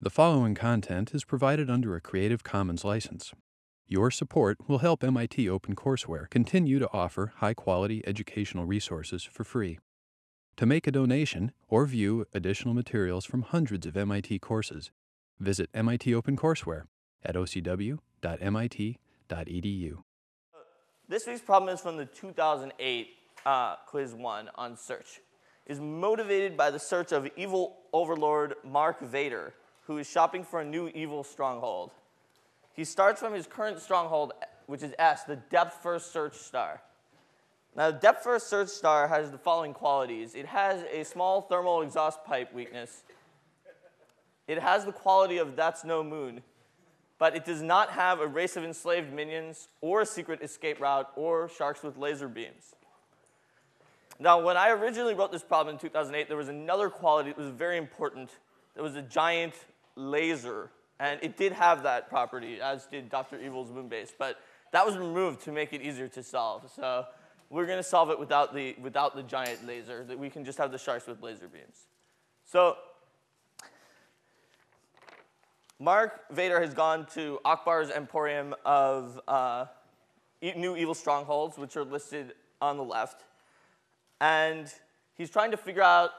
The following content is provided under a Creative Commons license. Your support will help MIT OpenCourseware continue to offer high quality educational resources for free. To make a donation or view additional materials from hundreds of MIT courses, visit MIT OpenCourseware at ocw.mit.edu. This week's problem is from the 2008 uh, quiz one on search. Is motivated by the search of evil overlord Mark Vader, who is shopping for a new evil stronghold. He starts from his current stronghold, which is S, the depth first search star. Now, the depth first search star has the following qualities it has a small thermal exhaust pipe weakness, it has the quality of that's no moon, but it does not have a race of enslaved minions or a secret escape route or sharks with laser beams. Now, when I originally wrote this problem in 2008, there was another quality that was very important. There was a giant laser, and it did have that property, as did Dr. Evil's Moonbase, but that was removed to make it easier to solve. So we're going to solve it without the, without the giant laser, that we can just have the sharks with laser beams. So Mark Vader has gone to Akbar's Emporium of uh, New Evil Strongholds, which are listed on the left. And he's trying to figure out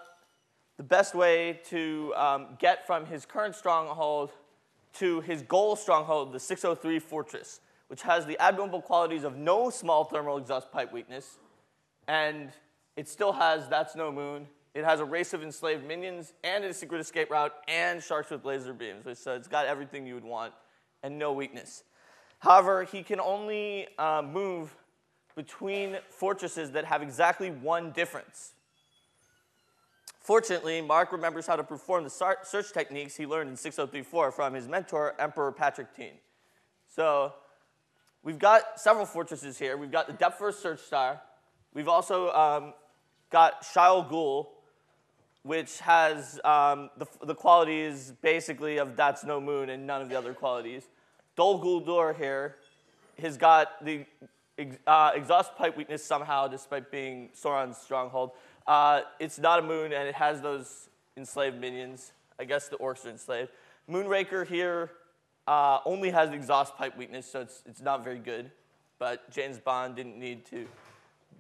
the best way to um, get from his current stronghold to his goal stronghold, the 603 Fortress, which has the admirable qualities of no small thermal exhaust pipe weakness, and it still has That's No Moon. It has a race of enslaved minions and a secret escape route and sharks with laser beams, so it's got everything you would want and no weakness. However, he can only uh, move between fortresses that have exactly one difference. Fortunately, Mark remembers how to perform the search techniques he learned in 6034 from his mentor, Emperor Patrick Teen. So we've got several fortresses here. We've got the depth first search star. We've also um, got Shyle Ghul, which has um, the, the qualities basically of That's No Moon and none of the other qualities. Dol Guldur here has got the uh, exhaust pipe weakness somehow, despite being Sauron's stronghold. Uh, it's not a moon, and it has those enslaved minions. I guess the orcs are enslaved. Moonraker here uh, only has exhaust pipe weakness, so it's, it's not very good. But James Bond didn't need to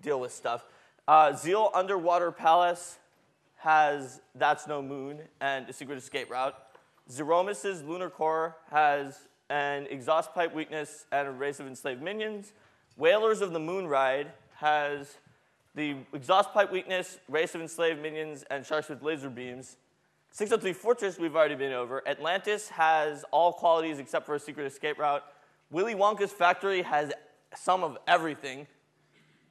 deal with stuff. Uh, Zeal Underwater Palace has That's No Moon and a secret escape route. Zeromus's Lunar Core has an exhaust pipe weakness and a race of enslaved minions. Whalers of the Moon Ride has the exhaust pipe weakness, race of enslaved minions, and sharks with laser beams. 603 Fortress, we've already been over. Atlantis has all qualities except for a secret escape route. Willy Wonka's factory has some of everything.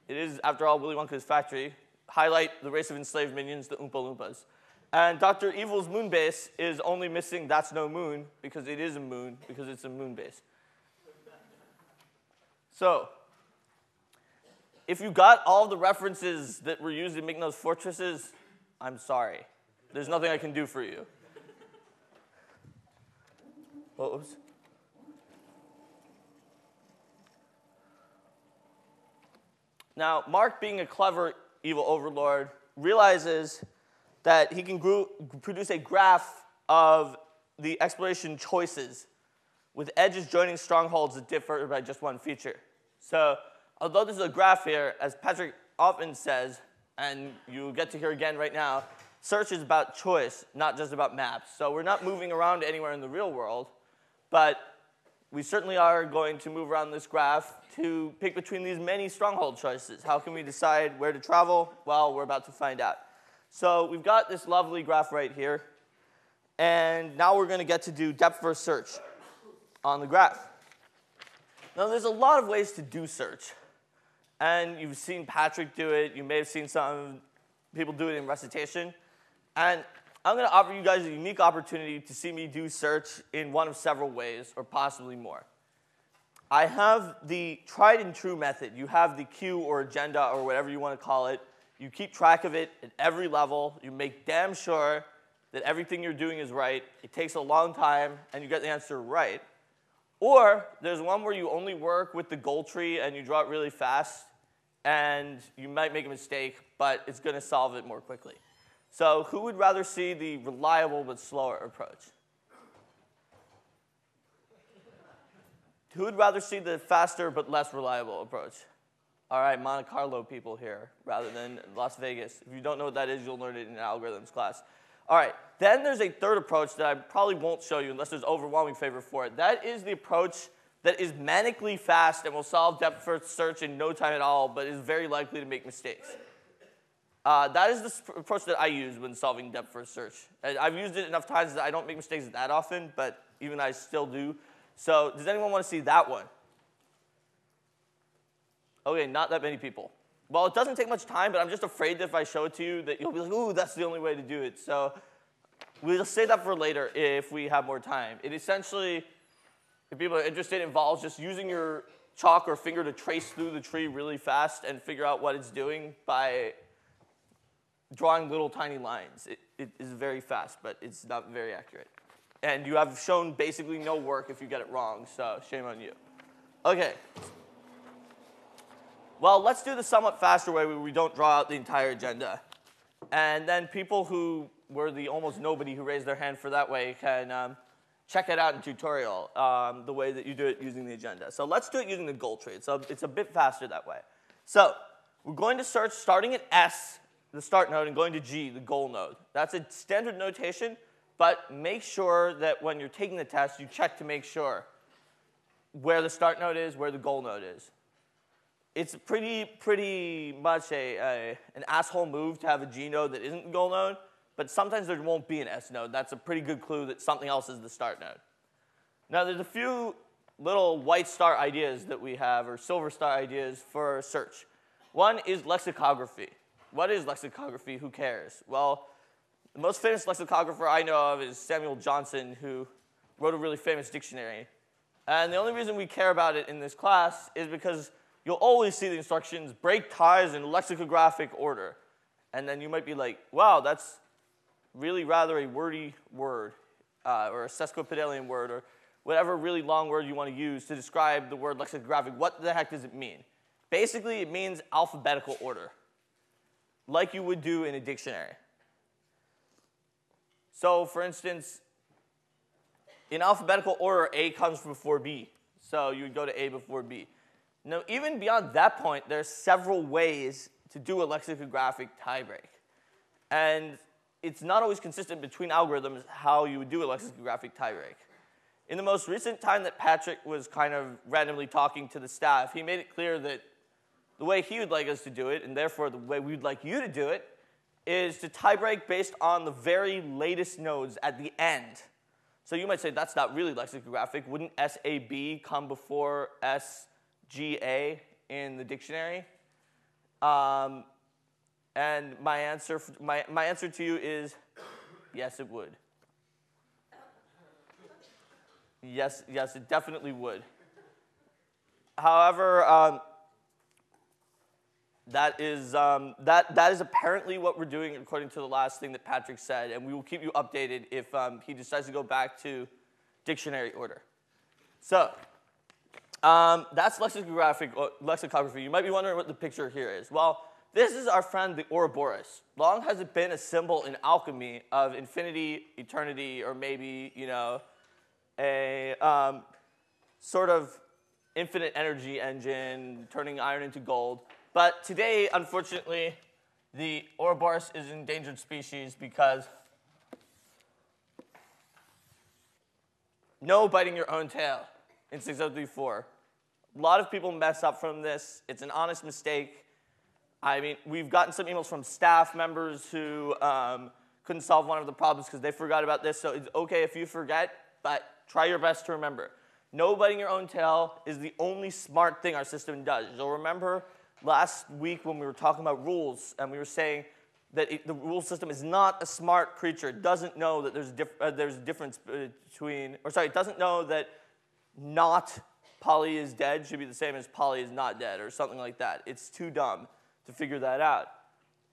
It is, after all, Willy Wonka's factory. Highlight the race of enslaved minions, the Oompa Loompas. And Dr. Evil's moon base is only missing That's No Moon because it is a moon, because it's a moon base. So, if you got all the references that were used in making those fortresses, I'm sorry. There's nothing I can do for you. Oops. Now, Mark, being a clever evil overlord, realizes that he can produce a graph of the exploration choices with edges joining strongholds that differ by just one feature. So although this is a graph here, as Patrick often says, and you get to hear again right now, search is about choice, not just about maps. So we're not moving around anywhere in the real world, but we certainly are going to move around this graph to pick between these many stronghold choices. How can we decide where to travel? Well, we're about to find out. So we've got this lovely graph right here, and now we're going to get to do depth first search on the graph. Now, there's a lot of ways to do search. And you've seen Patrick do it. You may have seen some people do it in recitation. And I'm going to offer you guys a unique opportunity to see me do search in one of several ways, or possibly more. I have the tried and true method. You have the queue or agenda or whatever you want to call it. You keep track of it at every level. You make damn sure that everything you're doing is right. It takes a long time, and you get the answer right. Or there's one where you only work with the goal tree and you draw it really fast, and you might make a mistake, but it's going to solve it more quickly. So who would rather see the reliable but slower approach? who would rather see the faster but less reliable approach? All right, Monte Carlo people here rather than Las Vegas. If you don't know what that is, you'll learn it in algorithms class. All right, then there's a third approach that I probably won't show you unless there's overwhelming favor for it. That is the approach that is manically fast and will solve depth first search in no time at all, but is very likely to make mistakes. Uh, that is the approach that I use when solving depth first search. And I've used it enough times that I don't make mistakes that often, but even I still do. So, does anyone want to see that one? Okay, not that many people. Well, it doesn't take much time, but I'm just afraid that if I show it to you, that you'll be like, ooh, that's the only way to do it. So, we'll save that for later if we have more time. It essentially, if people are interested, involves just using your chalk or finger to trace through the tree really fast and figure out what it's doing by drawing little tiny lines. It, it is very fast, but it's not very accurate. And you have shown basically no work if you get it wrong, so shame on you. Okay. Well, let's do the somewhat faster way where we don't draw out the entire agenda. And then people who were the almost nobody who raised their hand for that way can um, check it out in tutorial, um, the way that you do it using the agenda. So let's do it using the goal tree. So it's a bit faster that way. So we're going to search starting at S, the start node, and going to G, the goal node. That's a standard notation, but make sure that when you're taking the test, you check to make sure where the start node is, where the goal node is it's pretty, pretty much a, a, an asshole move to have a G node that isn't the goal node, but sometimes there won't be an S node. That's a pretty good clue that something else is the start node. Now, there's a few little white star ideas that we have, or silver star ideas for search. One is lexicography. What is lexicography? Who cares? Well, the most famous lexicographer I know of is Samuel Johnson, who wrote a really famous dictionary. And the only reason we care about it in this class is because you'll always see the instructions break ties in lexicographic order. And then you might be like, wow, that's really rather a wordy word, uh, or a sesquipedalian word, or whatever really long word you want to use to describe the word lexicographic. What the heck does it mean? Basically, it means alphabetical order, like you would do in a dictionary. So, for instance, in alphabetical order, A comes before B. So you would go to A before B. Now, even beyond that point, there are several ways to do a lexicographic tiebreak. And it's not always consistent between algorithms how you would do a lexicographic tiebreak. In the most recent time that Patrick was kind of randomly talking to the staff, he made it clear that the way he would like us to do it, and therefore the way we'd like you to do it, is to tiebreak based on the very latest nodes at the end. So you might say that's not really lexicographic. Wouldn't SAB come before SGA in the dictionary? Um, and my answer, my, my answer to you is yes, it would. Yes, yes, it definitely would. However, um, that is, um, that, that is apparently what we're doing according to the last thing that Patrick said, and we will keep you updated if um, he decides to go back to dictionary order. So, um, that's lexicographic, uh, lexicography. You might be wondering what the picture here is. Well, this is our friend the Ouroboros. Long has it been a symbol in alchemy of infinity, eternity, or maybe, you know, a um, sort of infinite energy engine turning iron into gold. But today, unfortunately, the Ouroboros is an endangered species because no biting your own tail in 6034. A lot of people mess up from this. It's an honest mistake. I mean, we've gotten some emails from staff members who um, couldn't solve one of the problems because they forgot about this. So it's okay if you forget, but try your best to remember. No biting your own tail is the only smart thing our system does. You'll remember last week when we were talking about rules and we were saying that it, the rule system is not a smart creature. It doesn't know that there's, dif- uh, there's a difference between, or sorry, it doesn't know that not Polly is dead should be the same as Polly is not dead or something like that. It's too dumb to figure that out.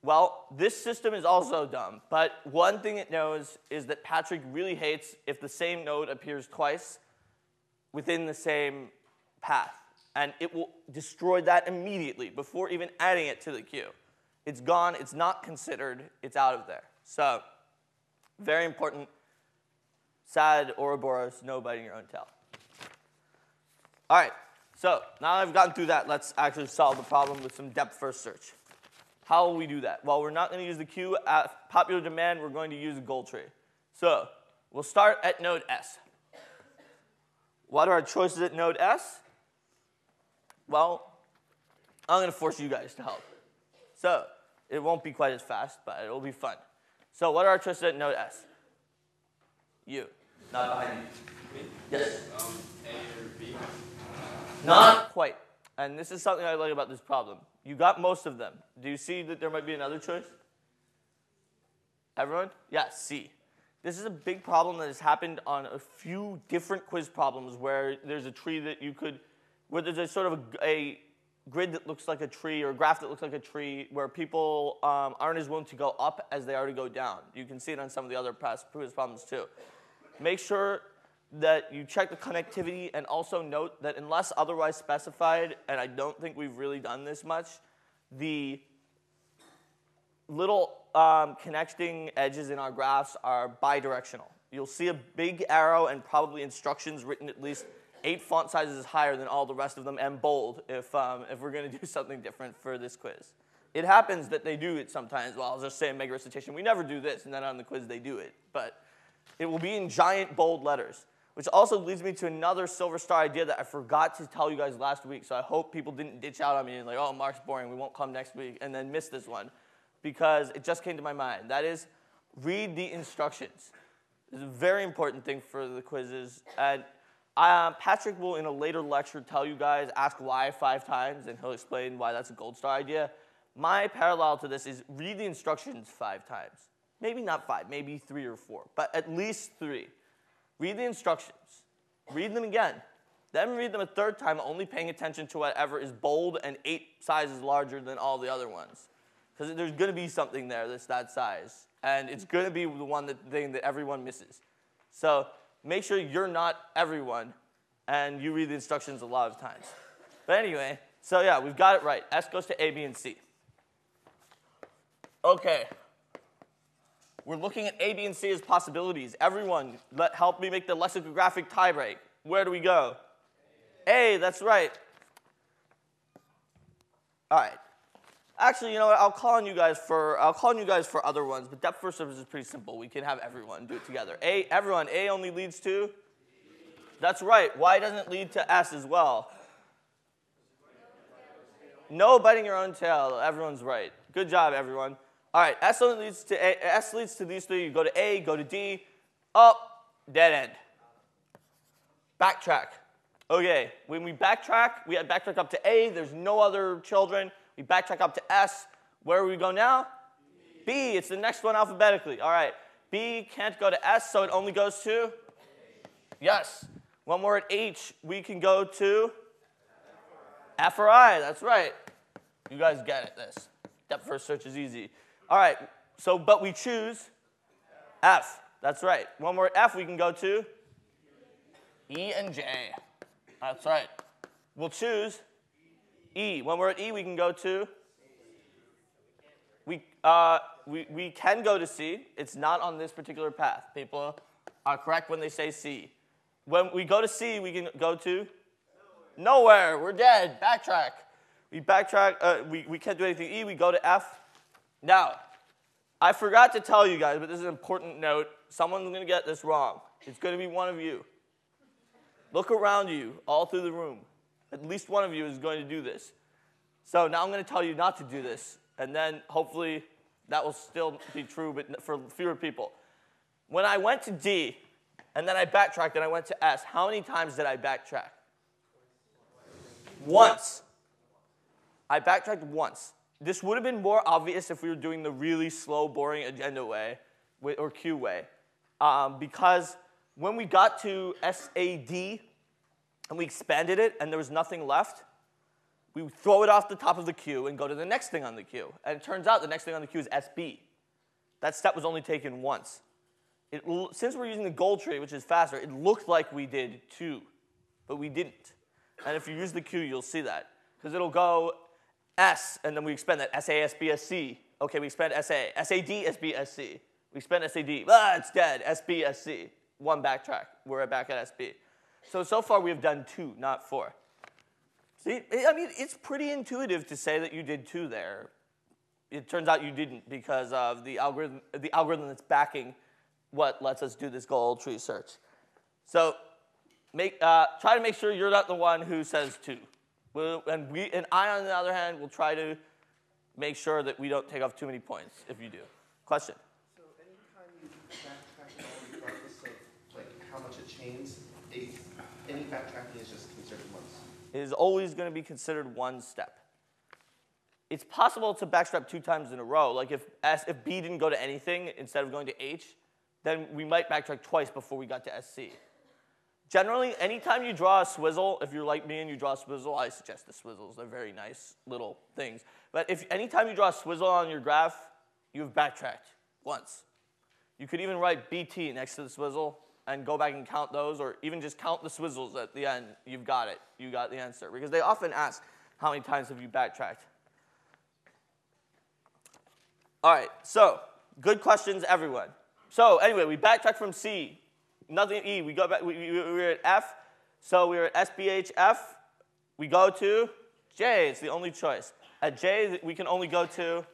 Well, this system is also dumb, but one thing it knows is that Patrick really hates if the same node appears twice within the same path. And it will destroy that immediately before even adding it to the queue. It's gone, it's not considered, it's out of there. So, very important. Sad Ouroboros, no biting your own tail. All right, so now that I've gotten through that, let's actually solve the problem with some depth first search. How will we do that? Well, we're not going to use the queue at popular demand, we're going to use a goal tree. So we'll start at node S. What are our choices at node S? Well, I'm going to force you guys to help. So it won't be quite as fast, but it'll be fun. So what are our choices at node S? You. Not behind you. Yes. Um, A or B? Not quite. And this is something I like about this problem. You got most of them. Do you see that there might be another choice? Everyone? Yeah, C. This is a big problem that has happened on a few different quiz problems where there's a tree that you could, where there's a sort of a, a grid that looks like a tree or a graph that looks like a tree where people um, aren't as willing to go up as they are to go down. You can see it on some of the other past quiz problems too. Make sure that you check the connectivity and also note that unless otherwise specified, and I don't think we've really done this much, the little um, connecting edges in our graphs are bidirectional. You'll see a big arrow and probably instructions written at least eight font sizes higher than all the rest of them and bold if, um, if we're going to do something different for this quiz. It happens that they do it sometimes. Well, I'll just say mega recitation. We never do this, and then on the quiz they do it. But it will be in giant bold letters, which also leads me to another silver star idea that I forgot to tell you guys last week. So I hope people didn't ditch out on me and like, oh, Mark's boring. We won't come next week, and then miss this one because it just came to my mind. That is, read the instructions. It's a very important thing for the quizzes. And uh, Patrick will, in a later lecture, tell you guys, ask why five times, and he'll explain why that's a gold star idea. My parallel to this is read the instructions five times. Maybe not five, maybe three or four, but at least three. Read the instructions. Read them again. Then read them a third time, only paying attention to whatever is bold and eight sizes larger than all the other ones. Because there's going to be something there that's that size. And it's going to be the one that, thing that everyone misses. So make sure you're not everyone and you read the instructions a lot of times. But anyway, so yeah, we've got it right. S goes to A, B, and C. Okay. We're looking at A, B, and C as possibilities. Everyone, let, help me make the lexicographic tiebreak. Where do we go? A, that's right. All right. Actually, you know what? I'll call on you guys for I'll call on you guys for other ones, but depth first service is pretty simple. We can have everyone do it together. A, everyone. A only leads to. That's right. Why doesn't it lead to S as well? No biting your own tail. Everyone's right. Good job, everyone. All right. S leads to A. S leads to these three. You go to A, go to D, up, dead end. Backtrack. Okay. When we backtrack, we had backtrack up to A. There's no other children. We backtrack up to S. Where do we go now? B. It's the next one alphabetically. All right. B can't go to S, so it only goes to? Yes. When we're at H, we can go to? F or I. That's right. You guys get it, this. Depth first search is easy. All right. So, but we choose F. That's right. One we're F, we can go to? E and J. That's right. We'll choose E. When we're at E, we can go to? We, uh, we, we can go to C. It's not on this particular path. People are correct when they say C. When we go to C, we can go to? Nowhere. Nowhere. We're dead. Backtrack. We backtrack. Uh, we, we can't do anything. E, we go to F. Now, I forgot to tell you guys, but this is an important note. Someone's going to get this wrong. It's going to be one of you. Look around you, all through the room. At least one of you is going to do this. So now I'm going to tell you not to do this, and then hopefully that will still be true, but for fewer people. When I went to D, and then I backtracked and I went to S, how many times did I backtrack? Once. I backtracked once. This would have been more obvious if we were doing the really slow, boring agenda way or queue way. Um, because when we got to SAD, and we expanded it and there was nothing left, we would throw it off the top of the queue and go to the next thing on the queue. And it turns out the next thing on the queue is SB. That step was only taken once. It, since we're using the goal tree, which is faster, it looked like we did two, but we didn't. And if you use the queue, you'll see that. Because it'll go S, and then we expand that S A S B S C. Okay, we expand SA. SAD, We expand SAD. Ah, it's dead. SB, SC. One backtrack. We're back at SB. So, so far we have done two, not four. See, I mean, it's pretty intuitive to say that you did two there. It turns out you didn't because of the algorithm, the algorithm that's backing what lets us do this goal tree search. So make, uh, try to make sure you're not the one who says two. We'll, and, we, and I, on the other hand, will try to make sure that we don't take off too many points if you do. Question? So anytime you backtrack regardless of like how much it changes, any backtracking is just considered once? It is always going to be considered one step. It's possible to backstep two times in a row. Like if, S, if B didn't go to anything instead of going to H, then we might backtrack twice before we got to SC. Generally, anytime you draw a swizzle, if you're like me and you draw a swizzle, I suggest the swizzles. They're very nice little things. But if anytime you draw a swizzle on your graph, you've backtracked once. You could even write BT next to the swizzle and go back and count those, or even just count the swizzles at the end. You've got it. You got the answer. Because they often ask, how many times have you backtracked? All right, so good questions, everyone. So anyway, we backtracked from C, nothing E. We go back. We, we, we were at F, so we're at SBHF. We go to J. It's the only choice. At J, we can only go to,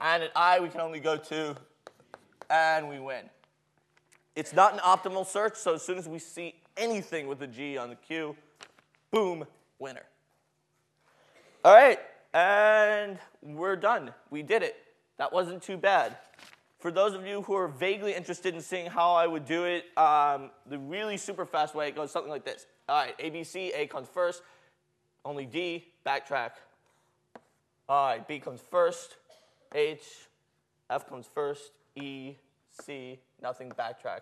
and at I, we can only go to, and we win. It's not an optimal search, so as soon as we see anything with a G on the queue, boom, winner. All right, and we're done. We did it. That wasn't too bad. For those of you who are vaguely interested in seeing how I would do it, um, the really super fast way, it goes something like this. All right, ABC, A comes first, only D, backtrack. All right, B comes first, H, F comes first, E, C, nothing, backtrack.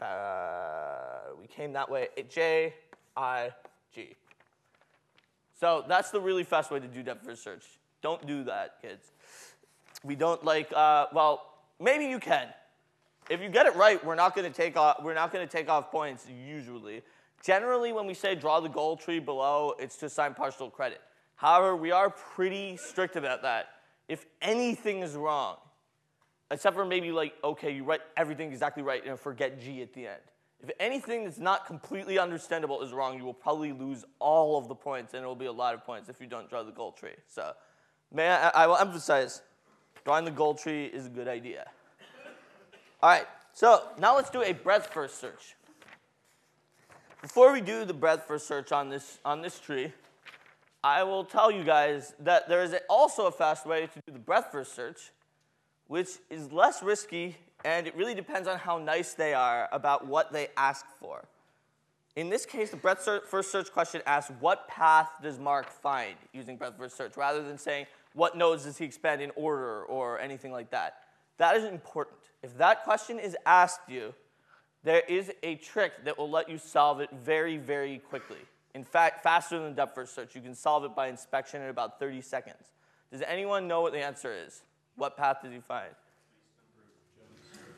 Uh, we came that way, J, I, G. So that's the really fast way to do depth first search. Don't do that, kids. We don't like, uh, well, maybe you can. If you get it right, we're not going to take off, we're not going to take off points usually. Generally, when we say draw the goal tree below, it's to assign partial credit. However, we are pretty strict about that. If anything is wrong, except for maybe like, okay, you write everything exactly right and forget G at the end. If anything that's not completely understandable is wrong, you will probably lose all of the points, and it will be a lot of points if you don't draw the goal tree. So, may I, I will emphasize Drawing the goal tree is a good idea. All right, so now let's do a breadth first search. Before we do the breadth first search on this, on this tree, I will tell you guys that there is also a fast way to do the breadth first search, which is less risky, and it really depends on how nice they are about what they ask for. In this case, the breadth first search question asks, what path does Mark find using breadth first search, rather than saying, what nodes does he expand in order or anything like that. That is important. If that question is asked you, there is a trick that will let you solve it very, very quickly. In fact, faster than depth first search. You can solve it by inspection in about 30 seconds. Does anyone know what the answer is? What path did you find?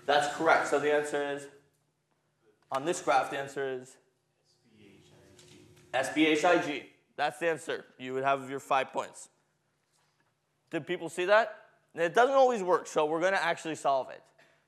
That's correct. So the answer is, on this graph, the answer is SBHIG. That's the answer. You would have your five points. Did people see that? it doesn't always work, so we're going to actually solve it.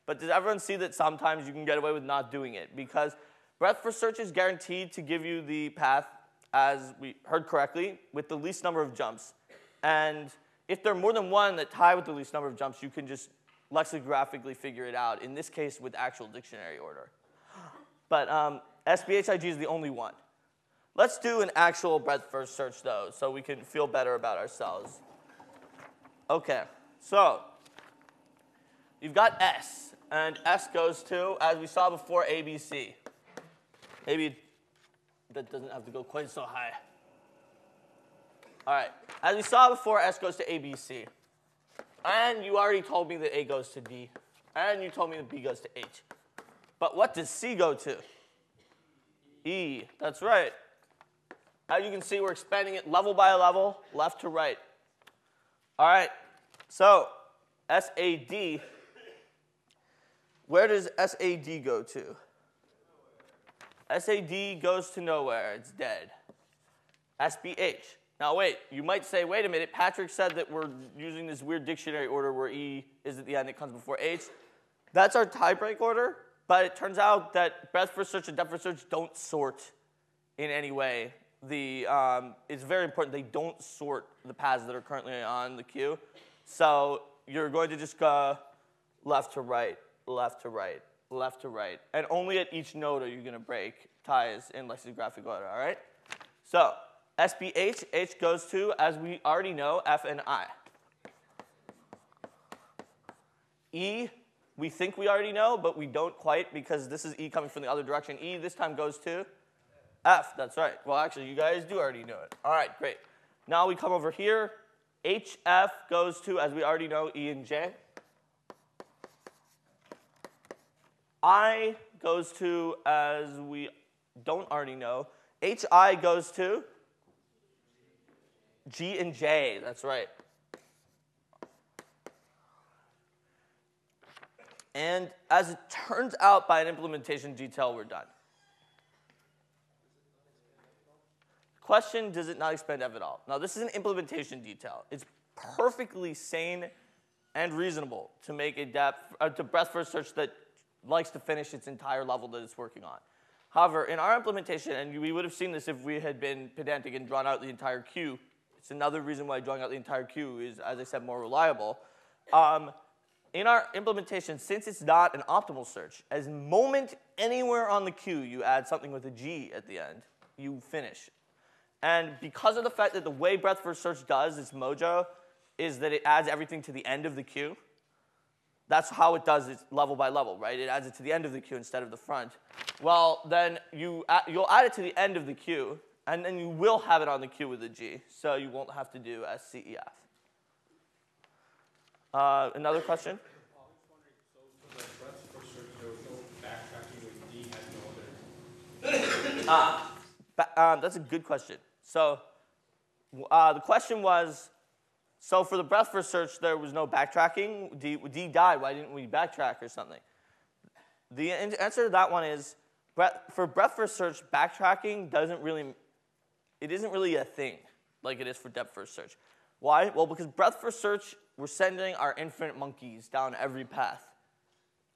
But does everyone see that sometimes you can get away with not doing it? Because breadth first search is guaranteed to give you the path, as we heard correctly, with the least number of jumps. And if there are more than one that tie with the least number of jumps, you can just lexicographically figure it out, in this case with actual dictionary order. But um, SBHIG is the only one. Let's do an actual breadth first search, though, so we can feel better about ourselves. Okay, so you've got S, and S goes to, as we saw before, ABC. Maybe that doesn't have to go quite so high. All right, as we saw before, S goes to ABC. And you already told me that A goes to D. And you told me that B goes to H. But what does C go to? E, that's right. As you can see, we're expanding it level by level, left to right. All right, so SAD, where does SAD go to? SAD goes to nowhere, it's dead. SBH. Now, wait, you might say, wait a minute, Patrick said that we're using this weird dictionary order where E is at the end, it comes before H. That's our tiebreak order, but it turns out that breadth first search and depth first search don't sort in any way. The, um, it's very important they don't sort the paths that are currently on the queue. So you're going to just go left to right, left to right, left to right. And only at each node are you going to break ties in lexicographic order, all right? So SBH, H goes to, as we already know, F and I. E, we think we already know, but we don't quite because this is E coming from the other direction. E this time goes to F, that's right. Well, actually, you guys do already know it. All right, great. Now we come over here. HF goes to, as we already know, E and J. I goes to, as we don't already know, HI goes to G and J, that's right. And as it turns out, by an implementation detail, we're done. Question, does it not expand F at all? Now, this is an implementation detail. It's perfectly sane and reasonable to make a depth, uh, to breadth first search that likes to finish its entire level that it's working on. However, in our implementation, and we would have seen this if we had been pedantic and drawn out the entire queue, it's another reason why drawing out the entire queue is, as I said, more reliable. Um, in our implementation, since it's not an optimal search, as moment anywhere on the queue you add something with a G at the end, you finish. And because of the fact that the way breadth first search does its mojo is that it adds everything to the end of the queue, that's how it does it level by level, right? It adds it to the end of the queue instead of the front. Well, then you, you'll add it to the end of the queue, and then you will have it on the queue with a G, so you won't have to do SCEF. Uh, another question? Uh, um, that's a good question. So uh, the question was, so for the breadth first search, there was no backtracking. D, D died. Why didn't we backtrack or something? The answer to that one is, for breadth first search, backtracking doesn't really, it isn't really a thing like it is for depth first search. Why? Well, because breadth first search, we're sending our infinite monkeys down every path.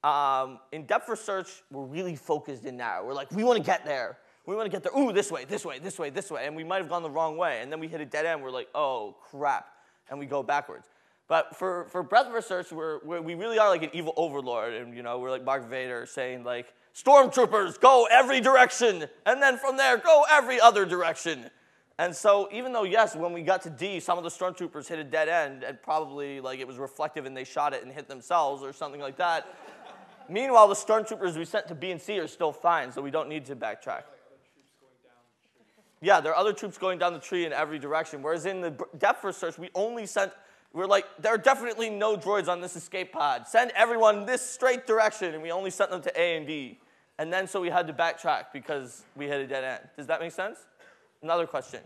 Um, in depth first search, we're really focused in narrow. We're like, we want to get there. We want to get there. Ooh, this way, this way, this way, this way. And we might have gone the wrong way. And then we hit a dead end. We're like, oh, crap. And we go backwards. But for, for breadth first search, we're, we're, we really are like an evil overlord. And, you know, we're like Mark Vader saying, like, stormtroopers, go every direction. And then from there, go every other direction. And so even though, yes, when we got to D, some of the stormtroopers hit a dead end and probably like it was reflective and they shot it and hit themselves or something like that. Meanwhile, the stormtroopers we sent to B and C are still fine, so we don't need to backtrack. Yeah, there are other troops going down the tree in every direction. Whereas in the depth first search, we only sent, we're like, there are definitely no droids on this escape pod. Send everyone this straight direction, and we only sent them to A and B. And then so we had to backtrack because we hit a dead end. Does that make sense? Another question.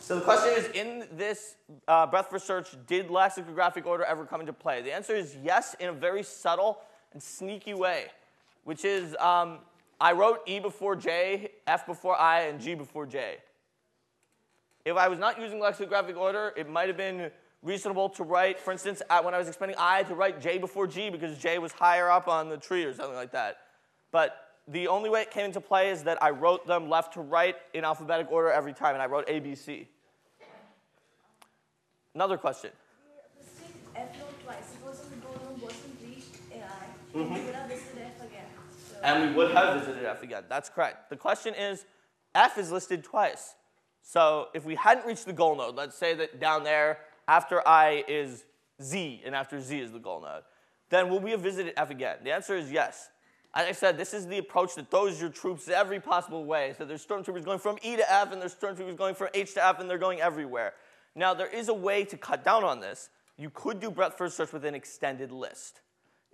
So the question is, in this uh, breadth first search, did lexicographic order ever come into play? The answer is yes, in a very subtle and sneaky way, which is um, I wrote E before J, F before I, and G before J. If I was not using lexicographic order, it might have been reasonable to write, for instance, when I was expanding I, to write J before G because J was higher up on the tree or something like that. But the only way it came into play is that I wrote them left to right in alphabetic order every time, and I wrote A, B, C. Another question. Mm-hmm. And we would have visited F again. That's correct. The question is, F is listed twice. So if we hadn't reached the goal node, let's say that down there, after I is Z, and after Z is the goal node, then will we have visited F again? The answer is yes. As I said, this is the approach that throws your troops every possible way. So there's stormtroopers going from E to F, and there's stormtroopers going from H to F, and they're going everywhere. Now, there is a way to cut down on this. You could do breadth first search with an extended list.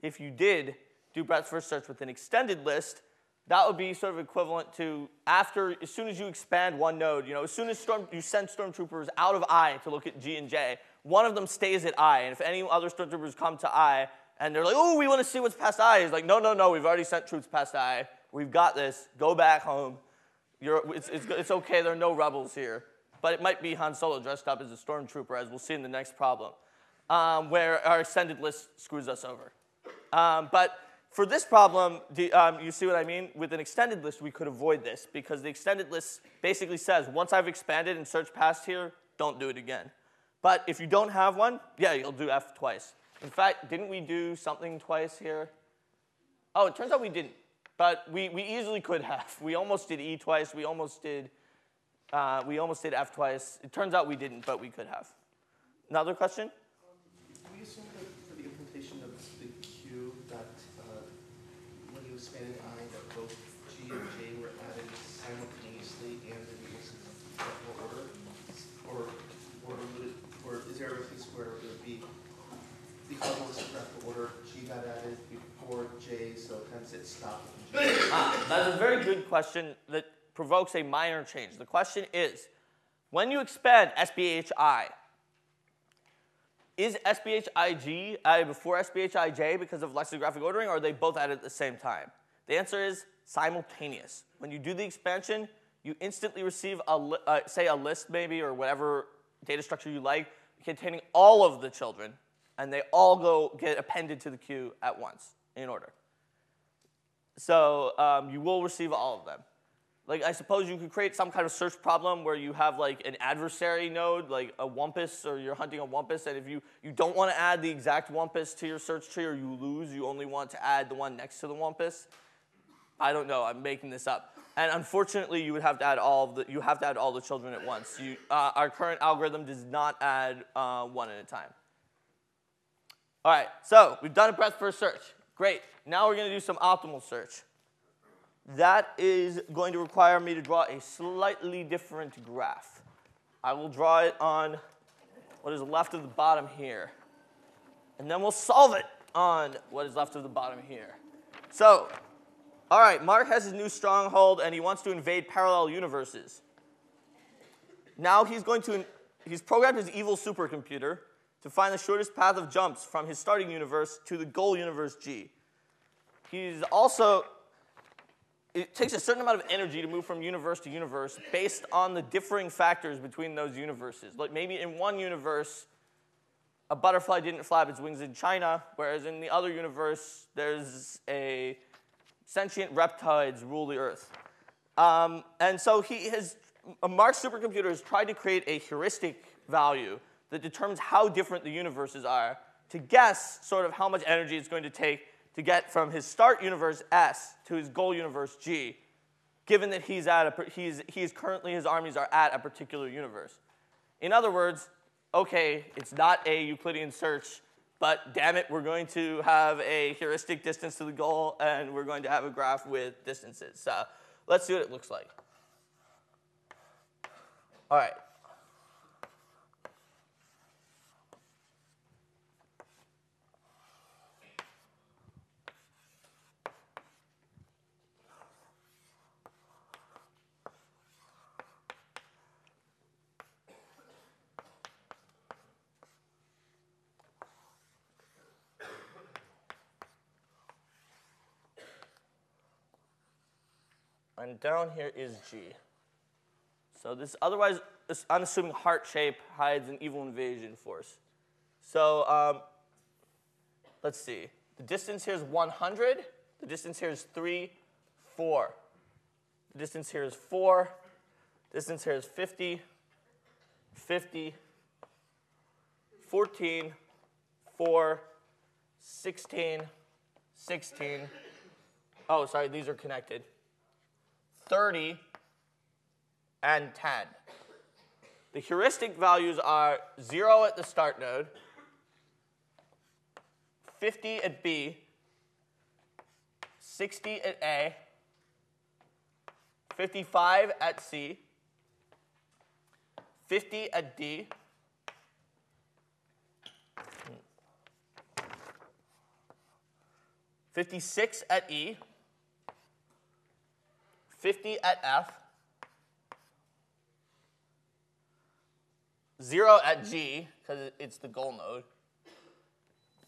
If you did do breadth first search with an extended list, that would be sort of equivalent to after, as soon as you expand one node, you know, as soon as storm, you send stormtroopers out of I to look at G and J, one of them stays at I, and if any other stormtroopers come to I, and they're like, oh, we want to see what's past I. He's like, no, no, no, we've already sent troops past I. We've got this. Go back home. It's, it's, it's okay, there are no rebels here. But it might be Han Solo dressed up as a stormtrooper, as we'll see in the next problem. um, where our extended list screws us over. Um, but for this problem, do, um, you see what I mean? With an extended list, we could avoid this because the extended list basically says, once I've expanded and searched past here, don't do it again. But if you don't have one, yeah, you'll do F twice. In fact, didn't we do something twice here? Oh, it turns out we didn't. But we, we easily could have. We almost did E twice. We almost did, uh, we almost did F twice. It turns out we didn't, but we could have. Another question? Can we assume that for the implementation of the queue that uh, when you expanded I, that both G and J were added simultaneously and in alphabetical order? Or, or would it, or is there a case where it would be the alphabetical order, G got added before J, so hence it stopped G? Ah, that's a very good question that provokes a minor change. The question is, when you expand SBHI, is SBHIG added before SBHIJ because of lexicographic ordering, or are they both added at the same time? The answer is simultaneous. When you do the expansion, you instantly receive, a uh, say, a list maybe, or whatever data structure you like, containing all of the children, and they all go get appended to the queue at once in order. So um, you will receive all of them. Like I suppose you could create some kind of search problem where you have like an adversary node, like a wumpus, or you're hunting a wumpus, and if you, you don't want to add the exact wumpus to your search tree or you lose, you only want to add the one next to the wumpus. I don't know, I'm making this up. And unfortunately, you would have to add all the, you have to add all the children at once. You, uh, our current algorithm does not add uh, one at a time. All right, so we've done a breadth first search. Great. Now we're to do some optimal search. That is going to require me to draw a slightly different graph. I will draw it on what is left of the bottom here. And then we'll solve it on what is left of the bottom here. So, all right, Mark has his new stronghold and he wants to invade parallel universes. Now he's going to, he's programmed his evil supercomputer to find the shortest path of jumps from his starting universe to the goal universe G. He's also, it takes a certain amount of energy to move from universe to universe based on the differing factors between those universes. Like maybe in one universe, a butterfly didn't flap its wings in China, whereas in the other universe, there's a sentient reptiles rule the earth. Um, and so he has, a Mark's supercomputer has tried to create a heuristic value that determines how different the universes are to guess sort of how much energy it's going to take to get from his start universe S to his goal universe G, given that he's at a, he's, he's currently his armies are at a particular universe. In other words, okay, it's not a Euclidean search, but damn it, we're going to have a heuristic distance to the goal, and we're going to have a graph with distances. So let's see what it looks like. All right. And down here is G. So this otherwise, this unassuming heart shape hides an evil invasion force. So um, let's see. The distance here is 100. The distance here is 3, 4. The distance here is 4. Distance here is 50, 50, 14, 4, 16, 16. Oh, sorry, these are connected. 30, and 10. The heuristic values are 0 at the start node, 50 at B, 60 at A, 55 at C, 50 at D, Fifty-six at E, 50 at F, 0 at G, because it's the goal node,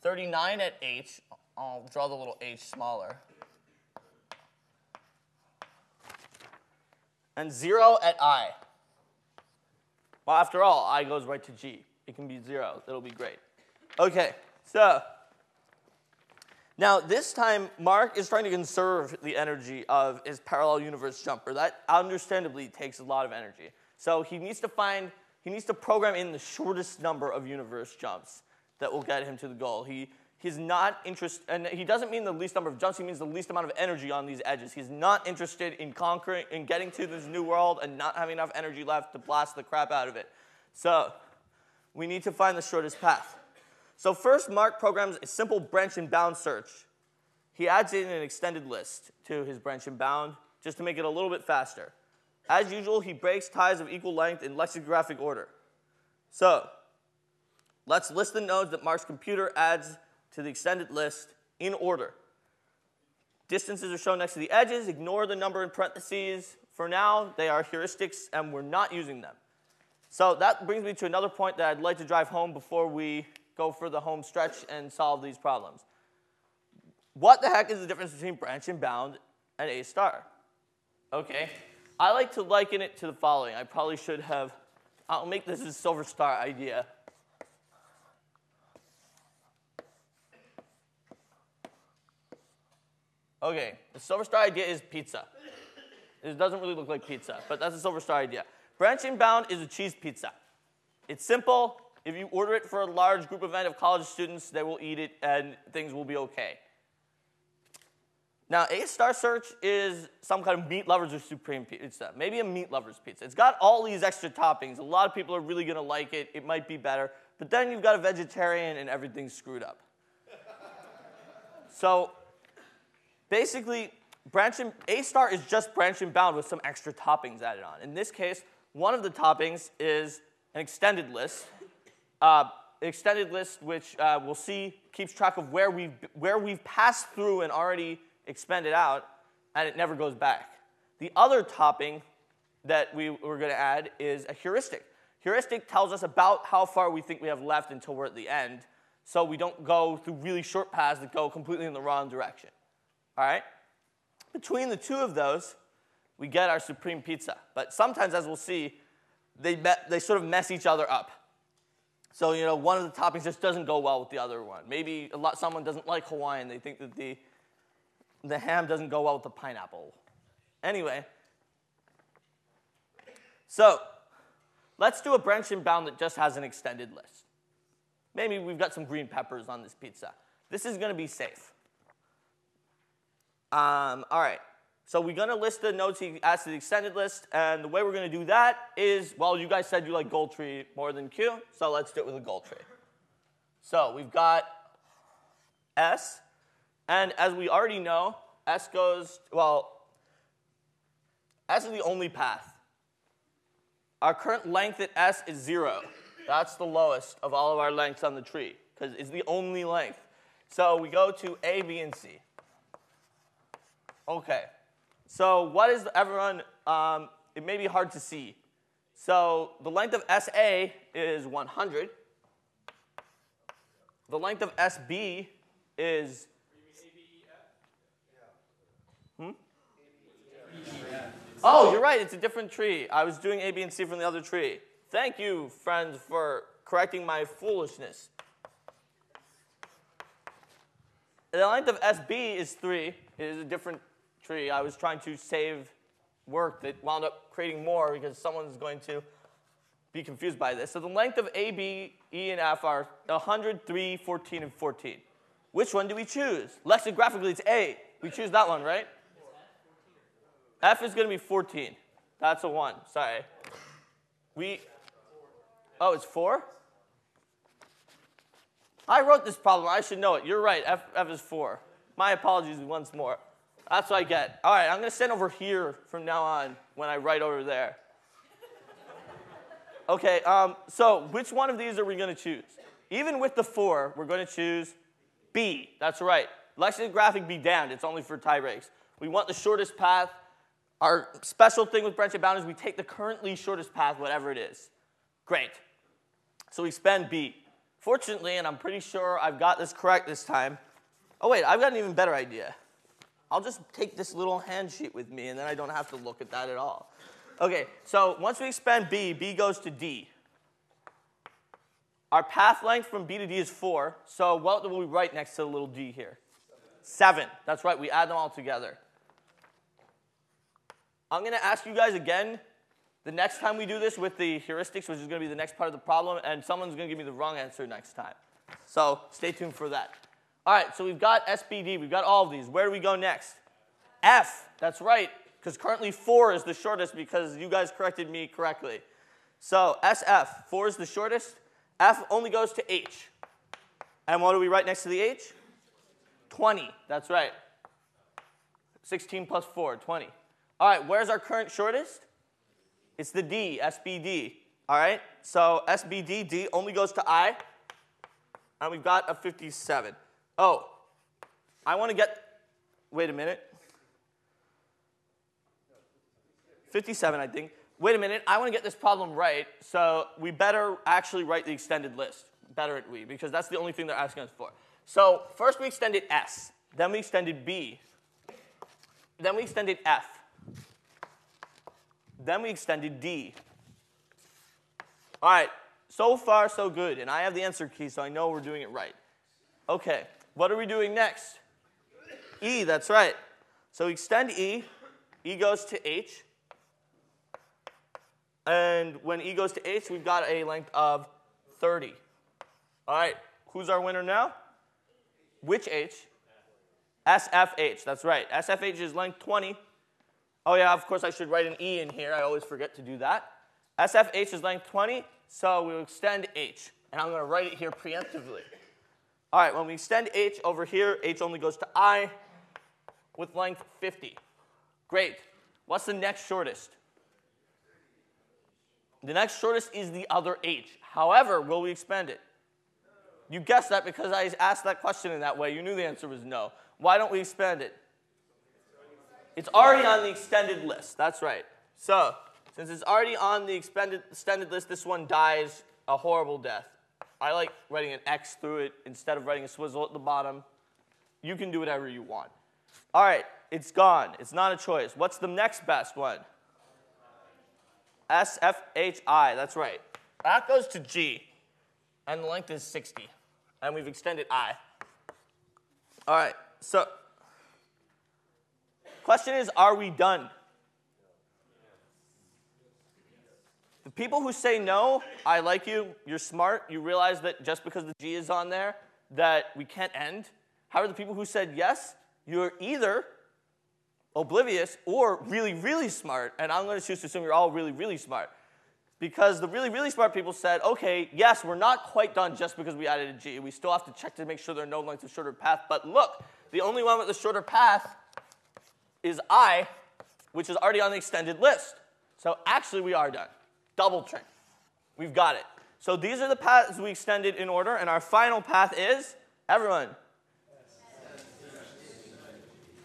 39 at H, I'll draw the little h smaller, and 0 at I. Well, after all, I goes right to G. It can be 0. It'll be great. Okay, so now this time Mark is trying to conserve the energy of his parallel universe jumper. That understandably takes a lot of energy. So he needs to find, he needs to program in the shortest number of universe jumps that will get him to the goal. He, he's not interested, and he doesn't mean the least number of jumps, he means the least amount of energy on these edges. He's not interested in conquering, in getting to this new world and not having enough energy left to blast the crap out of it. So we need to find the shortest path. So first, Mark programs a simple branch and bound search. He adds in an extended list to his branch and bound just to make it a little bit faster. As usual, he breaks ties of equal length in lexicographic order. So let's list the nodes that Mark's computer adds to the extended list in order. Distances are shown next to the edges. Ignore the number in parentheses. For now, they are heuristics, and we're not using them. So that brings me to another point that I'd like to drive home before we go for the home stretch and solve these problems. What the heck is the difference between branch and bound and A star? Okay, I like to liken it to the following. I probably should have, I'll make this a silver star idea. Okay, the silver star idea is pizza. It doesn't really look like pizza, but that's a silver star idea. Branch and bound is a cheese pizza. It's simple. If you order it for a large group event of college students, they will eat it and things will be okay. Now, A star search is some kind of meat lovers or supreme pizza, maybe a meat lovers pizza. It's got all these extra toppings. A lot of people are really to like it. It might be better. But then you've got a vegetarian and everything's screwed up. so basically, branch A star is just branch and bound with some extra toppings added on. In this case, one of the toppings is an extended list. Uh, extended list, which uh, we'll see, keeps track of where we've, where we've passed through and already expended out, and it never goes back. The other topping that we were going to add is a heuristic. Heuristic tells us about how far we think we have left until we're at the end, so we don't go through really short paths that go completely in the wrong direction. All right? Between the two of those, we get our supreme pizza. But sometimes, as we'll see, they, they sort of mess each other up. So, you know, one of the toppings just doesn't go well with the other one. Maybe a lot, someone doesn't like Hawaiian. They think that the, the ham doesn't go well with the pineapple. Anyway, so let's do a branch and bound that just has an extended list. Maybe we've got some green peppers on this pizza. This is going to be safe. Um, all right. So we're going to list the nodes to the extended list, and the way we're going to do that is, well, you guys said you like goal tree more than queue, so let's do it with a goal tree. So we've got S, and as we already know, S goes, well, S is the only path. Our current length at S is zero. That's the lowest of all of our lengths on the tree, because it's the only length. So we go to A, B, and C. Okay. So what is everyone, um, it may be hard to see. So the length of SA is 100. The length of SB is. Hmm? Oh, you're right. It's a different tree. I was doing A, B, and C from the other tree. Thank you, friends, for correcting my foolishness. The length of SB is 3. It is a different tree, I was trying to save work that wound up creating more because someone's going to be confused by this. So the length of A, B, E, and F are 100, 3, 14, and 14. Which one do we choose? Lexicographically, it's A. We choose that one, right? F is going to be 14. That's a 1. Sorry. We. Oh, it's 4? I wrote this problem. I should know it. You're right. F, F is 4. My apologies once more. That's what I get. All right, I'm going to stand over here from now on when I write over there. Okay, um, so which one of these are we going to choose? Even with the four, we're going to choose B. That's right. Lexicographic be damned. It's only for tie breaks. We want the shortest path. Our special thing with branch and bound is we take the currently shortest path, whatever it is. Great. So we spend B. Fortunately, and I'm pretty sure I've got this correct this time. Oh, wait, I've got an even better idea. I'll just take this little hand sheet with me and then I don't have to look at that at all. Okay, so once we expand B, B goes to D. Our path length from B to D is 4. So what will we write next to the little d here? 7. That's right. We add them all together. I'm going to ask you guys again the next time we do this with the heuristics, which is going to be the next part of the problem, and someone's going to give me the wrong answer next time. So stay tuned for that. All right, so we've got SBD. We've got all of these. Where do we go next? F. That's right, because currently 4 is the shortest because you guys corrected me correctly. So SF, 4 is the shortest. F only goes to H. And what do we write next to the H? 20. That's right. 16 plus 4, 20. All right, where's our current shortest? It's the D, SBD. All right, so SBD, D only goes to I. And we've got a 57. Oh, I want to get, wait a minute. 57, I think. Wait a minute, I want to get this problem right, so we better actually write the extended list. Better it we, because that's the only thing they're asking us for. So first we extended S, then we extended B, then we extended F, then we extended D. All right, so far so good, and I have the answer key, so I know we're doing it right. Okay, what are we doing next? E, that's right. So we extend E, E goes to H, and when E goes to H, we've got a length of 30. All right, who's our winner now? Which H? SFH, that's right. SFH is length 20. Oh yeah, of course I should write an E in here. I always forget to do that. SFH is length 20, so we'll extend H. And I'm going to write it here preemptively. All right, when we extend H over here, H only goes to I with length 50. Great. What's the next shortest? The next shortest is the other H. However, will we expand it? You guessed that because I asked that question in that way. You knew the answer was no. Why don't we expand it? It's already on the extended list. That's right. So, since it's already on the extended, extended list, this one dies a horrible death. I like writing an X through it instead of writing a swizzle at the bottom. You can do whatever you want. All right, it's gone. It's not a choice. What's the next best one? SFHI, that's right. That goes to G, and the length is 60. And we've extended I. All right, so question is, are we done? The people who say no, I like you, you're smart, you realize that just because the G is on there, that we can't end. However, the people who said yes, you're either oblivious or really, really smart. And I'm going to choose to assume you're all really, really smart. Because the really, really smart people said, okay, yes, we're not quite done just because we added a G. We still have to check to make sure there are no lengths of shorter path. But look, the only one with the shorter path is I, which is already on the extended list. So actually, we are done. Double train. We've got it. So these are the paths we extended in order, and our final path is everyone.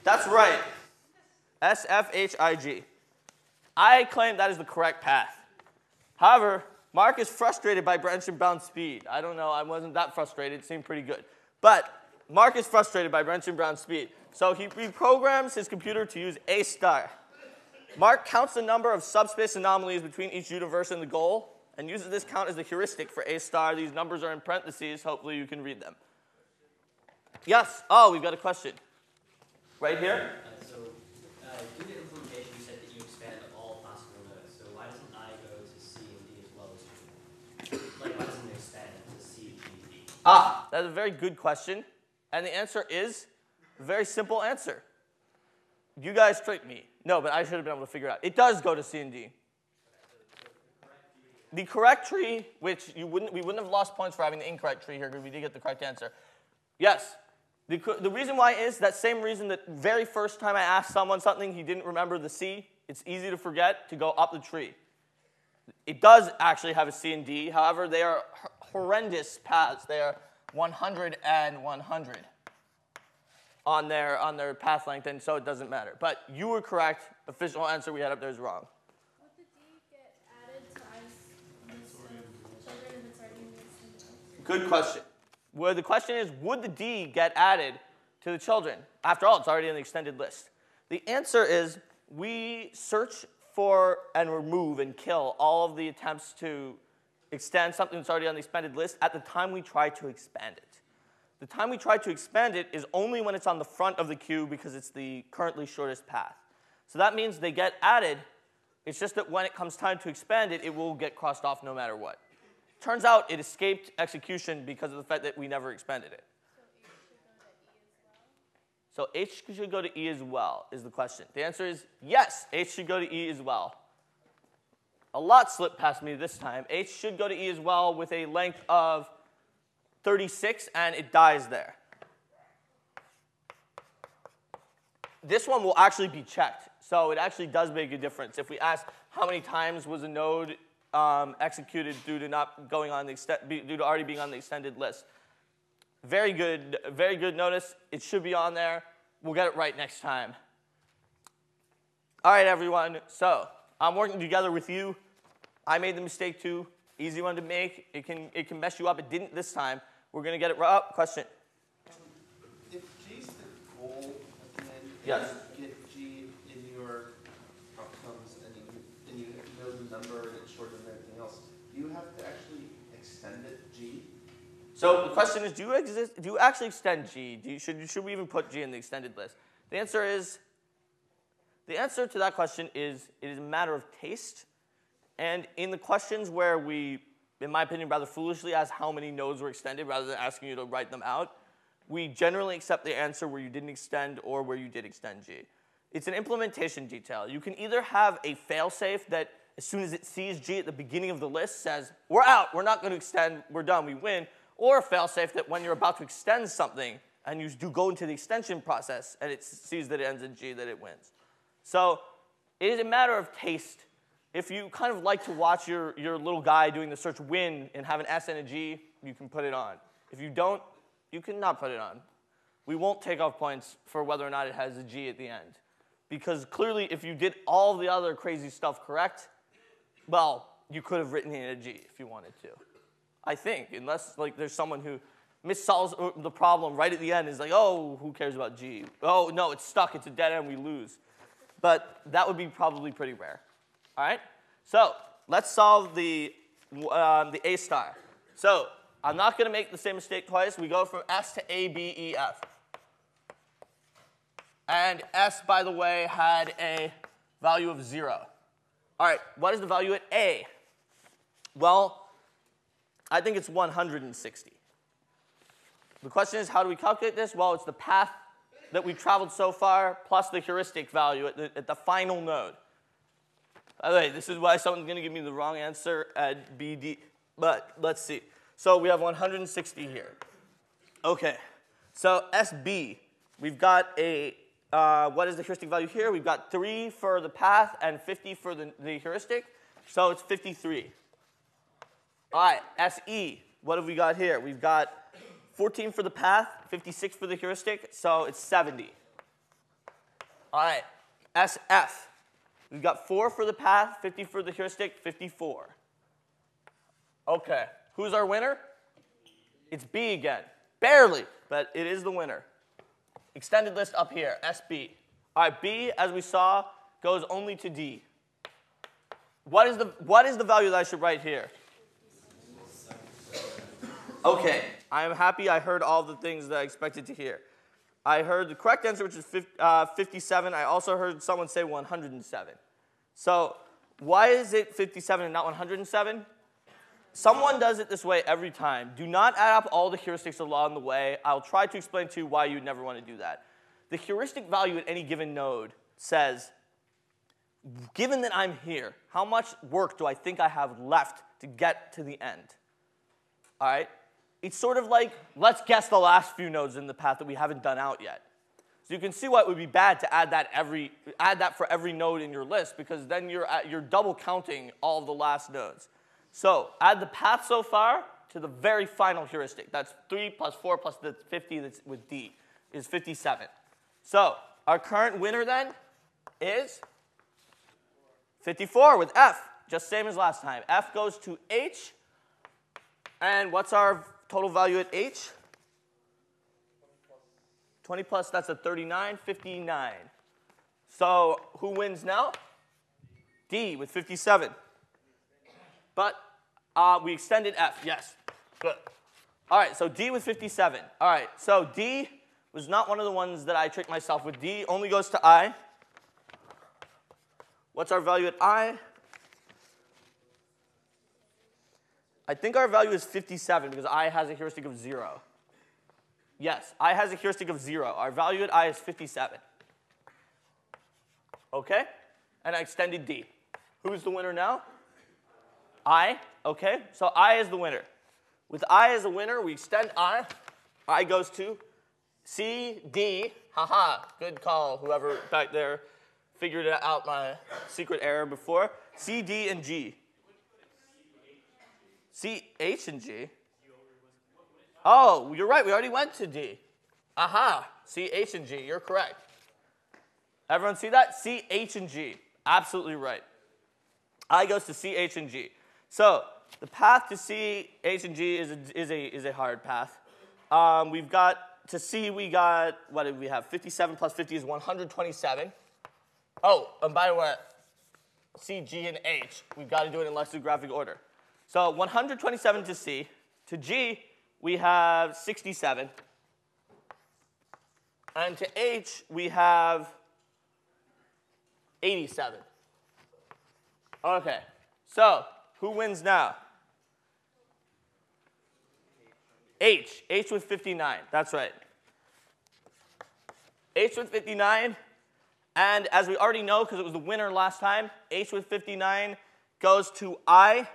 That's right. S F H I G. I claim that is the correct path. However, Mark is frustrated by branch and bound speed. I don't know, I wasn't that frustrated, it seemed pretty good. But Mark is frustrated by branch and bound speed. So he reprograms his computer to use A star. Mark counts the number of subspace anomalies between each universe and the goal and uses this count as the heuristic for A star. These numbers are in parentheses. Hopefully you can read them. Yes? Oh, we've got a question. Right here? uh, the implementation, you said that you expand all possible nodes. So why doesn't I go to C and D as well as G? Like, why doesn't it expand to C, G, D? Ah, that's a very good question. And the answer is a very simple answer. You guys tricked me. No, but I should have been able to figure it out. It does go to C and D. The correct tree, which you wouldn't, we wouldn't have lost points for having the incorrect tree here because we did get the correct answer. Yes, the, the reason why is that same reason that very first time I asked someone something, he didn't remember the C. It's easy to forget to go up the tree. It does actually have a C and D. However, they are horrendous paths. They are 100 and 100 on their, on their path length, and so it doesn't matter. But you were correct. Official answer we had up there is wrong. Would the D get added to I's list of children if it's already in the list? Good question where the question is would the D get added to the children? After all, it's already in the extended list. The answer is we search for and remove and kill all of the attempts to extend something that's already on the expanded list at the time we try to expand it. The time we try to expand it is only when it's on the front of the queue because it's the currently shortest path. So that means they get added. It's just that when it comes time to expand it, it will get crossed off no matter what. Turns out it escaped execution because of the fact that we never expanded it. So H should go to E as well, is the question. The answer is yes, H should go to E as well. A lot slipped past me this time. H should go to E as well with a length of 36, and it dies there. This one will actually be checked, so it actually does make a difference. If we ask how many times was a node um, executed due to not going on the extent, due to already being on the extended list, very good, very good notice. It should be on there. We'll get it right next time. All right, everyone. So I'm working together with you. I made the mistake too. Easy one to make. It can, it can mess you up. It didn't this time. We're going to get it right. Oh, question. If G is the goal at the end, Yes. and you get G in your outcomes, and you, and you know the number and it's shorter than everything else, do you have to actually extend it G? So the question is, do you, exist, do you actually extend G? Do you, should, should we even put G in the extended list? The answer is, the answer to that question is, it is a matter of taste. And in the questions where we, in my opinion, rather foolishly ask how many nodes were extended rather than asking you to write them out, we generally accept the answer where you didn't extend or where you did extend G. It's an implementation detail. You can either have a failsafe that as soon as it sees G at the beginning of the list says, we're out, we're not going to extend, we're done, we win, or a failsafe that when you're about to extend something and you do go into the extension process and it sees that it ends in G, that it wins. So it is a matter of taste. If you kind of like to watch your, your little guy doing the search win and have an S and a G, you can put it on. If you don't, you cannot put it on. We won't take off points for whether or not it has a G at the end. Because clearly, if you did all the other crazy stuff correct, well, you could have written in a G if you wanted to. I think, unless like there's someone who missolves uh, the problem right at the end is like, oh, who cares about G? Oh, no, it's stuck, it's a dead end, we lose. But that would be probably pretty rare. All right? So let's solve the, um, the A star. So I'm not going to make the same mistake twice. We go from S to A, B, E, F. And S, by the way, had a value of 0. All right, what is the value at A? Well, I think it's 160. The question is, how do we calculate this? Well, it's the path that we've traveled so far plus the heuristic value at the, at the final node. By the way, this is why someone's going to give me the wrong answer at BD, but let's see. So we have 160 here. Okay, so SB, we've got a, uh, what is the heuristic value here? We've got 3 for the path and 50 for the, the heuristic, so it's 53. All right, SE, what have we got here? We've got 14 for the path, 56 for the heuristic, so it's 70. All right, SF, we've got 4 for the path, 50 for the heuristic, 54. Okay, who's our winner? It's B again. Barely, but it is the winner. Extended list up here, SB. All right, B, as we saw, goes only to D. What is the, what is the value that I should write here? Okay, I am happy I heard all the things that I expected to hear. I heard the correct answer, which is 50, uh, 57. I also heard someone say 107. So why is it 57 and not 107? Someone does it this way every time. Do not add up all the heuristics along the way. I'll try to explain to you why you'd never want to do that. The heuristic value at any given node says, given that I'm here, how much work do I think I have left to get to the end? All right? It's sort of like, let's guess the last few nodes in the path that we haven't done out yet. You can see why it would be bad to add that every add that for every node in your list because then you're at, you're double counting all of the last nodes. So add the path so far to the very final heuristic. That's 3 plus 4 plus the 50 that's with D is 57. So our current winner then is 54 with F, just same as last time. F goes to H, and what's our total value at H? 20 plus, that's a 39, 59. So who wins now? D with 57. But Uh, we extended F, yes. Good. All right, so D with 57. All right, so D was not one of the ones that I tricked myself with. D only goes to I. What's our value at I? I think our value is 57 because I has a heuristic of 0. Yes, I has a heuristic of 0. Our value at I is 57. Okay? And I extended D. Who's the winner now? I. Okay, so I is the winner. With I as a winner, we extend I. I goes to C, D. Haha, good call, whoever back there figured out my secret error before. C, D, and G. C, H, and G. Oh, you're right. We already went to D. Aha. C, H, and G. You're correct. Everyone see that? C, H, and G. Absolutely right. I goes to C, H, and G. So the path to C, H, and G is a, is a, is a hard path. Um, we've got, to C, we got, what did we have? 57 plus 50 is 127. Oh, and by the way, C, G, and H, we've got to do it in lexicographic order. So 127 to C. To G, we have 67. And to H, we have 87. Okay, so who wins now? H. H with 59. That's right. H with 59. And as we already know, because it was the winner last time, H with 59 goes to I,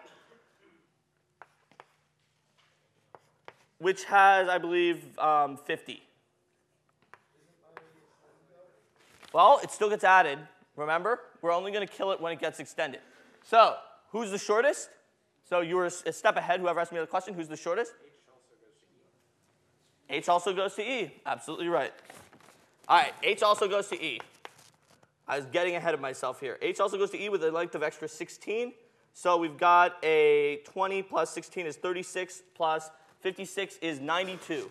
which has, I believe, um, 50. Well, it still gets added. Remember, we're only going to kill it when it gets extended. So, who's the shortest? So you were a step ahead. Whoever asked me the question, who's the shortest? H also goes to E. Absolutely right. All right, H also goes to E. I was getting ahead of myself here. H also goes to E with a length of extra 16. So we've got a 20 plus 16 is 36 plus 56 is 92.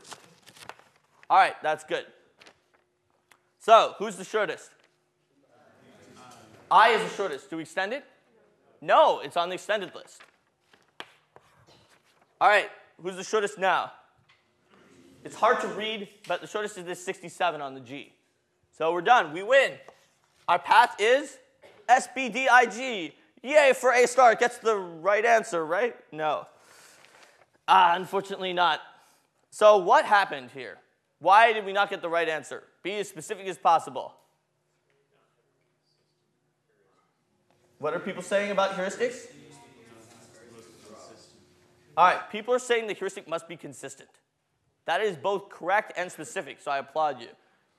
All right, that's good. So who's the shortest? I is the shortest. Do we extend it? No, it's on the extended list. All right, who's the shortest now? It's hard to read, but the shortest is this 67 on the G. So we're done. We win. Our path is SBDIG. Yay for A star. Gets the right answer, right? No. Ah, unfortunately not. So what happened here? Why did we not get the right answer? Be as specific as possible. What are people saying about heuristics? All right, people are saying the heuristic must be consistent. That is both correct and specific, so I applaud you.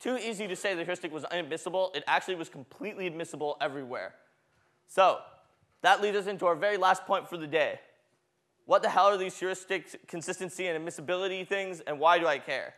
Too easy to say the heuristic was inadmissible. It actually was completely admissible everywhere. So, that leads us into our very last point for the day. What the hell are these heuristic consistency and admissibility things, and why do I care?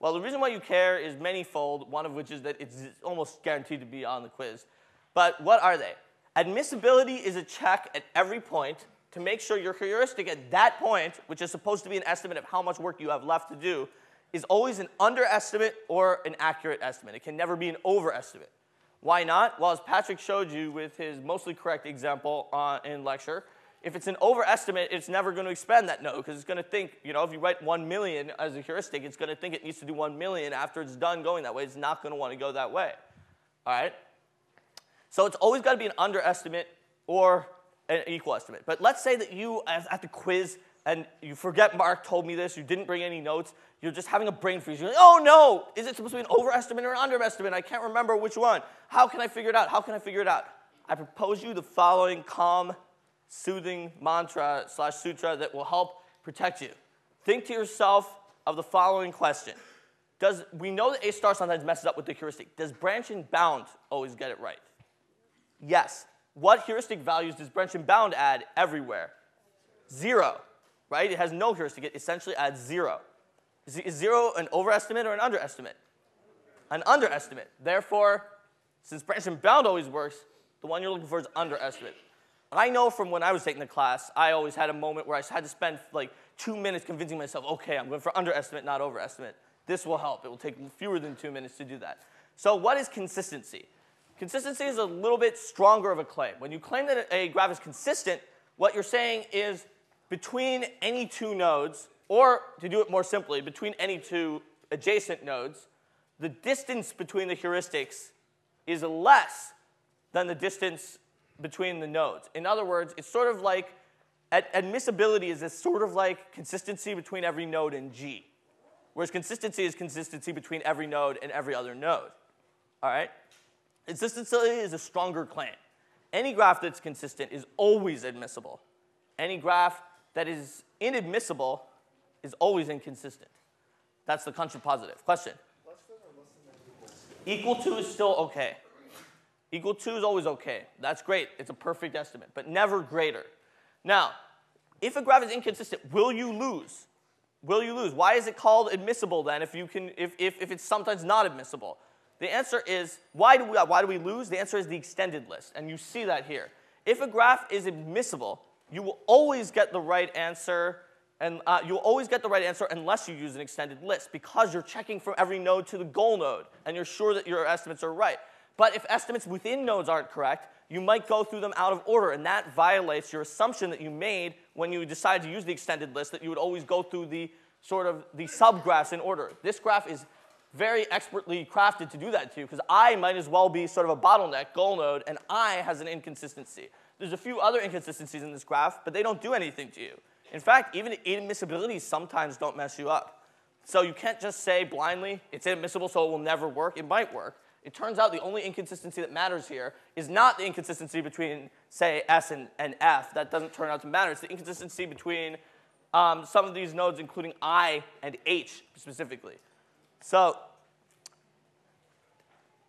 Well, the reason why you care is manyfold, one of which is that it's almost guaranteed to be on the quiz. But what are they? Admissibility is a check at every point to make sure your heuristic at that point, which is supposed to be an estimate of how much work you have left to do, is always an underestimate or an accurate estimate. It can never be an overestimate. Why not? Well, as Patrick showed you with his mostly correct example uh, in lecture, if it's an overestimate, it's never going to expand that node because it's going to think, you know, if you write 1 million as a heuristic, it's going to think it needs to do 1 million after it's done going that way. It's not going to want to go that way. All right? So it's always got to be an underestimate or an equal estimate. But let's say that you, as at the quiz, and you forget Mark told me this, you didn't bring any notes, you're just having a brain freeze. You're like, oh no, is it supposed to be an overestimate or an underestimate? I can't remember which one. How can I figure it out? How can I figure it out? I propose you the following calm, soothing mantra slash sutra that will help protect you. Think to yourself of the following question. Does, we know that A star sometimes messes up with the heuristic. Does branch and bound always get it right? Yes. What heuristic values does branch and bound add everywhere? Zero, right? It has no heuristic. It essentially adds zero. Is zero an overestimate or an underestimate? An underestimate. Therefore, since branch and bound always works, the one you're looking for is underestimate. I know from when I was taking the class, I always had a moment where I had to spend like two minutes convincing myself, okay, I'm going for underestimate, not overestimate. This will help. It will take fewer than two minutes to do that. So, what is consistency? Consistency is a little bit stronger of a claim. When you claim that a graph is consistent, what you're saying is between any two nodes, or to do it more simply, between any two adjacent nodes, the distance between the heuristics is less than the distance between the nodes. In other words, it's sort of like ad- admissibility is this sort of like consistency between every node in G, whereas consistency is consistency between every node and every other node. All right? Consistency is a stronger claim. Any graph that's consistent is always admissible. Any graph that is inadmissible is always inconsistent. That's the contrapositive. Question? Equal to is still okay. Equal to is always okay. That's great. It's a perfect estimate, but never greater. Now, if a graph is inconsistent, will you lose? Will you lose? Why is it called admissible then if, you can, if, if, if it's sometimes not admissible? The answer is why do, we, why do we lose? The answer is the extended list, and you see that here. If a graph is admissible, you will always get the right answer, and uh, you'll always get the right answer unless you use an extended list because you're checking from every node to the goal node, and you're sure that your estimates are right. But if estimates within nodes aren't correct, you might go through them out of order, and that violates your assumption that you made when you decided to use the extended list that you would always go through the sort of the subgraphs in order. This graph is very expertly crafted to do that to you because I might as well be sort of a bottleneck goal node, and I has an inconsistency. There's a few other inconsistencies in this graph, but they don't do anything to you. In fact, even inadmissibilities sometimes don't mess you up. So you can't just say blindly, it's inadmissible, so it will never work. It might work. It turns out the only inconsistency that matters here is not the inconsistency between, say, S and, and F. That doesn't turn out to matter. It's the inconsistency between um, some of these nodes, including I and H specifically. So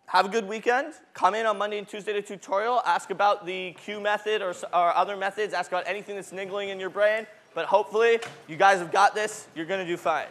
have a good weekend. Come in on Monday and Tuesday to tutorial. Ask about the queue method or, or other methods. Ask about anything that's niggling in your brain. But hopefully, you guys have got this. You're going to do fine.